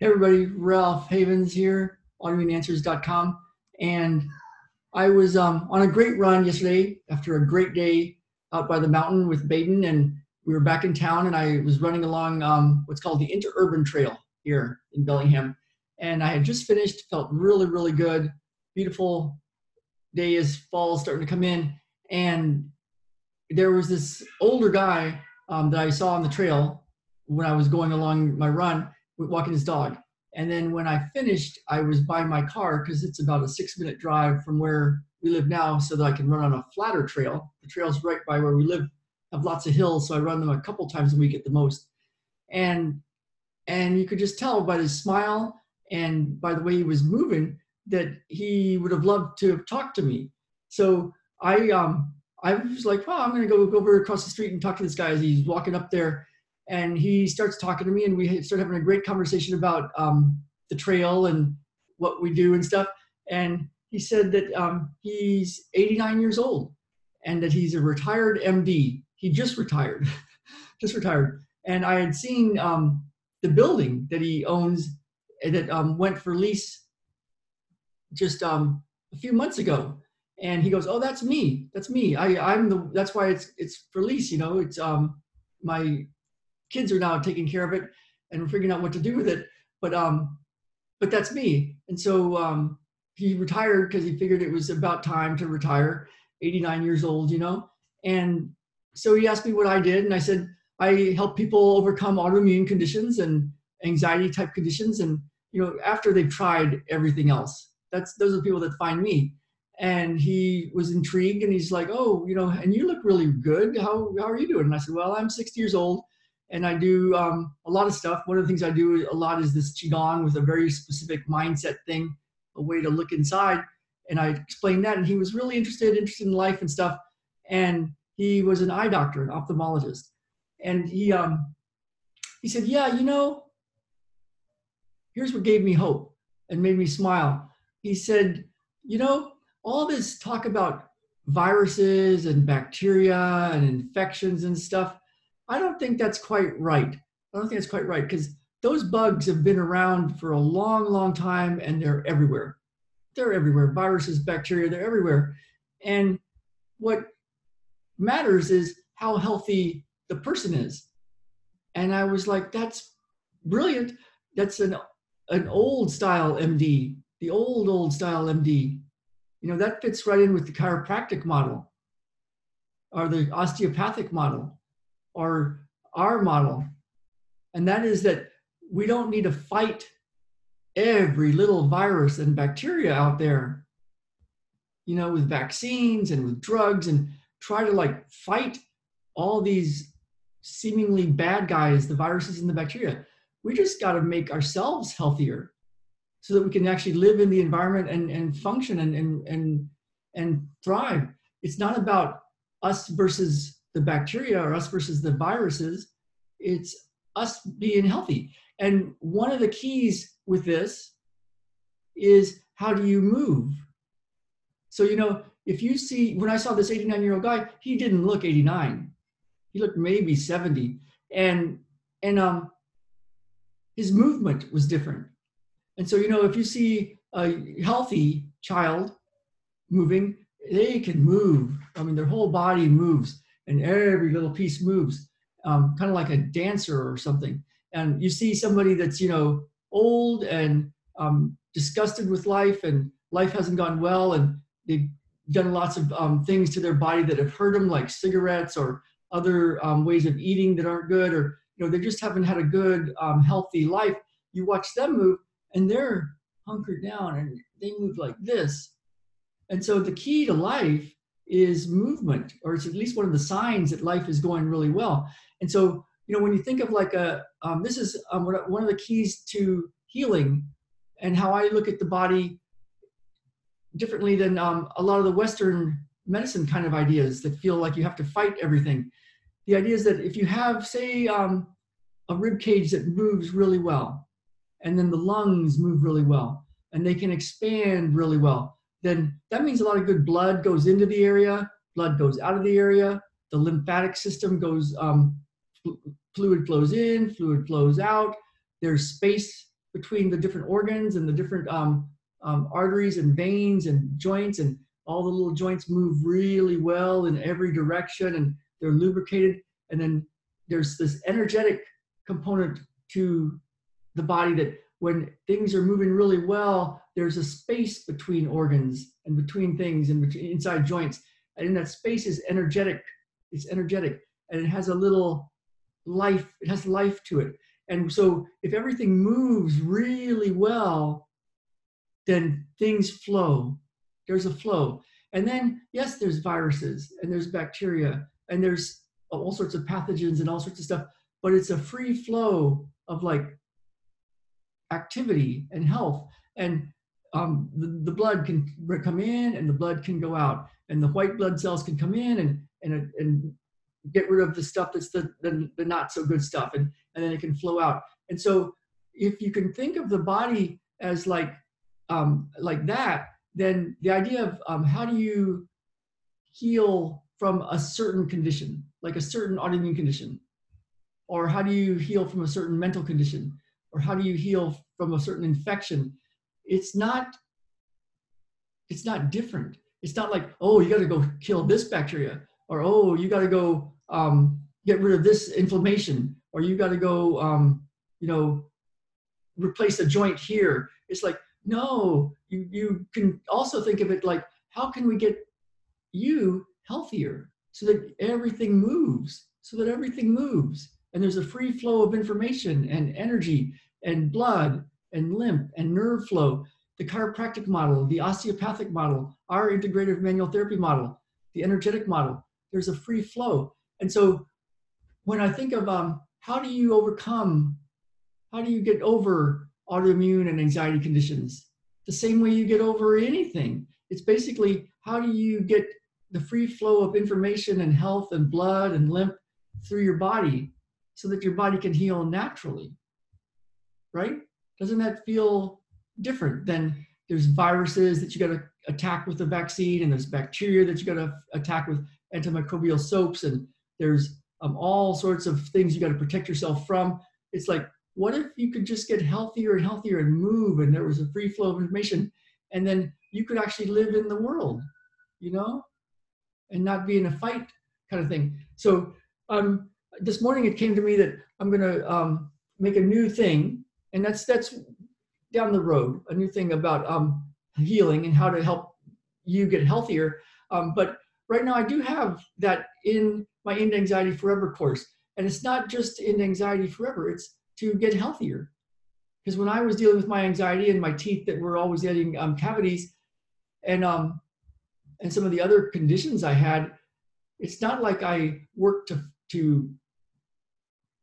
Hey everybody, Ralph Havens here, autoimmuneanswers.com. And I was um, on a great run yesterday after a great day out by the mountain with Baden. And we were back in town and I was running along um, what's called the Interurban Trail here in Bellingham. And I had just finished, felt really, really good. Beautiful day as fall starting to come in. And there was this older guy um, that I saw on the trail when I was going along my run walking his dog. And then when I finished, I was by my car because it's about a six minute drive from where we live now so that I can run on a flatter trail. The trail's right by where we live, have lots of hills, so I run them a couple times a week at the most. And and you could just tell by his smile and by the way he was moving that he would have loved to have talked to me. So I um I was like, well, I'm gonna go, go over across the street and talk to this guy as he's walking up there and he starts talking to me and we start having a great conversation about um, the trail and what we do and stuff. And he said that um, he's 89 years old and that he's a retired md he just retired just retired. And i had seen um, the building that he owns that um, went for lease just um, a few months ago. And he goes oh that's me. That's me. I, i'm the that's why it's it's for lease you know. It's um my kids are now taking care of it and figuring out what to do with it. But um, but that's me. And so um, he retired because he figured it was about time to retire. 89 years old, you know. And so he asked me what I did, and I said I help people overcome autoimmune conditions and anxiety type conditions, and you know after they've tried everything else. That's those are the people that find me. And he was intrigued, and he's like, "Oh, you know, and you look really good. How how are you doing?" And I said, "Well, I'm 60 years old and I do um, a lot of stuff. One of the things I do a lot is this qigong with a very specific mindset thing, a way to look inside. And I explained that, and he was really interested, interested in life and stuff. And he was an eye doctor, an ophthalmologist, and he um, he said, "Yeah, you know, here's what gave me hope and made me smile." He said, "You know, all this talk about viruses and bacteria and infections and stuff." I don't think that's quite right. I don't think that's quite right because those bugs have been around for a long, long time and they're everywhere. They're everywhere. Viruses, bacteria, they're everywhere. And what matters is how healthy the person is. And I was like, that's brilliant. That's an an old style MD, the old, old style MD. You know, that fits right in with the chiropractic model or the osteopathic model or our model. And that is that we don't need to fight every little virus and bacteria out there, you know, with vaccines and with drugs and try to like fight all these seemingly bad guys, the viruses and the bacteria. We just got to make ourselves healthier so that we can actually live in the environment and, and function and, and, and, and thrive. It's not about us versus the bacteria or us versus the viruses. It's us being healthy. And one of the keys with this is how do you move? So, you know, if you see, when I saw this 89 year old guy, he didn't look 89. He looked maybe 70. And, and, um, his movement was different. And so, you know, if you see a healthy child moving, they can move. I mean, their whole body moves and every little piece moves, um, kind of like a dancer or something. And you see somebody that's, you know, old and um, disgusted with life and life hasn't gone well and they've done lots of um, things to their body that have hurt them, like cigarettes or other um, ways of eating that aren't good, or, you know, they just haven't had a good, um, healthy life. You watch them move and they're hunkered down and they move like this. And so the key to life is movement, or it's at least one of the signs that life is going really well. And so, you know, when you think of like a, um, this is um, one of the keys to healing and how I look at the body differently than um, a lot of the Western medicine kind of ideas that feel like you have to fight everything. The idea is that if you have, say, um, a rib cage that moves really well, and then the lungs move really well, and they can expand really well, then that means a lot of good blood goes into the area, blood goes out of the area, the lymphatic system goes, um, fluid flows in, fluid flows out, there's space between the different organs and the different um, um, arteries and veins and joints and all the little joints move really well in every direction and they're lubricated. And then there's this energetic component to the body that when things are moving really well there's a space between organs and between things and between inside joints. And that space is energetic it's energetic and it has a little life it has life to it. And so if everything moves really well then things flow. There's a flow. And then yes there's viruses and there's bacteria and there's all sorts of pathogens and all sorts of stuff but it's a free flow of like activity and health and um, the, the blood can come in and the blood can go out and the white blood cells can come in and and, and get rid of the stuff that's the, the, the not so good stuff and, and then it can flow out. And so if you can think of the body as like um, like that then the idea of um, how do you heal from a certain condition like a certain autoimmune condition? Or how do you heal from a certain mental condition or how do you heal from a certain infection? It's not it's not different. It's not like oh you got to go kill this bacteria or oh you got to go um, get rid of this inflammation or you got to go um, you know replace a joint here. It's like no you, you can also think of it like how can we get you healthier so that everything moves so that everything moves and there's a free flow of information and energy and blood and lymph and nerve flow the chiropractic model the osteopathic model our integrative manual therapy model the energetic model. There's a free flow. And so when i think of um, how do you overcome how do you get over autoimmune and anxiety conditions? The same way you get over anything. It's basically how do you get the free flow of information and health and blood and lymph through your body so that your body can heal naturally right doesn't that feel different than there's viruses that you got to attack with the vaccine and there's bacteria that you got to attack with antimicrobial soaps and there's um, all sorts of things you got to protect yourself from. It's like, what if you could just get healthier and healthier and move and there was a free flow of information and then you could actually live in the world, you know, and not be in a fight kind of thing. So um, this morning it came to me that I'm going to um, make a new thing, and that's that's down the road, a new thing about um, healing and how to help you get healthier. Um, but right now I do have that in my End Anxiety Forever course. And it's not just in Anxiety Forever, it's to get healthier. Because when I was dealing with my anxiety and my teeth that were always getting um, cavities and, um, and some of the other conditions I had, it's not like I worked to, to,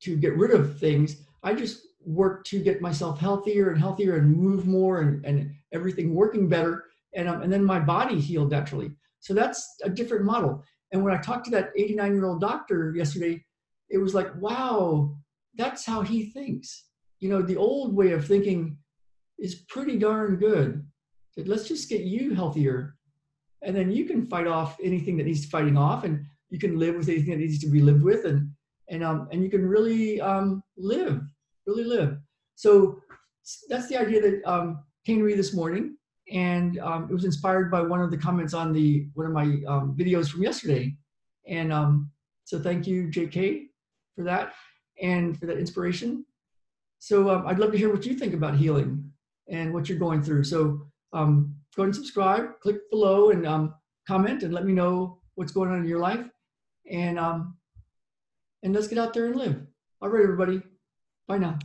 to get rid of things. I just worked to get myself healthier and healthier and move more and, and everything working better. And, um, and then my body healed naturally. So that's a different model. And when I talked to that 89 year old doctor yesterday, it was like, wow, that's how he thinks. You know, the old way of thinking is pretty darn good. Let's just get you healthier. And then you can fight off anything that needs fighting off and you can live with anything that needs to be lived with and and um and you can really um live, really live. So that's the idea that um came to me this morning and um, it was inspired by one of the comments on the one of my um, videos from yesterday. And um, so thank you, JK, for that and for that inspiration. So um, I'd love to hear what you think about healing and what you're going through. So um, go and subscribe, click below and um, comment and let me know what's going on in your life. And, um, and let's get out there and live. All right, everybody. Bye now.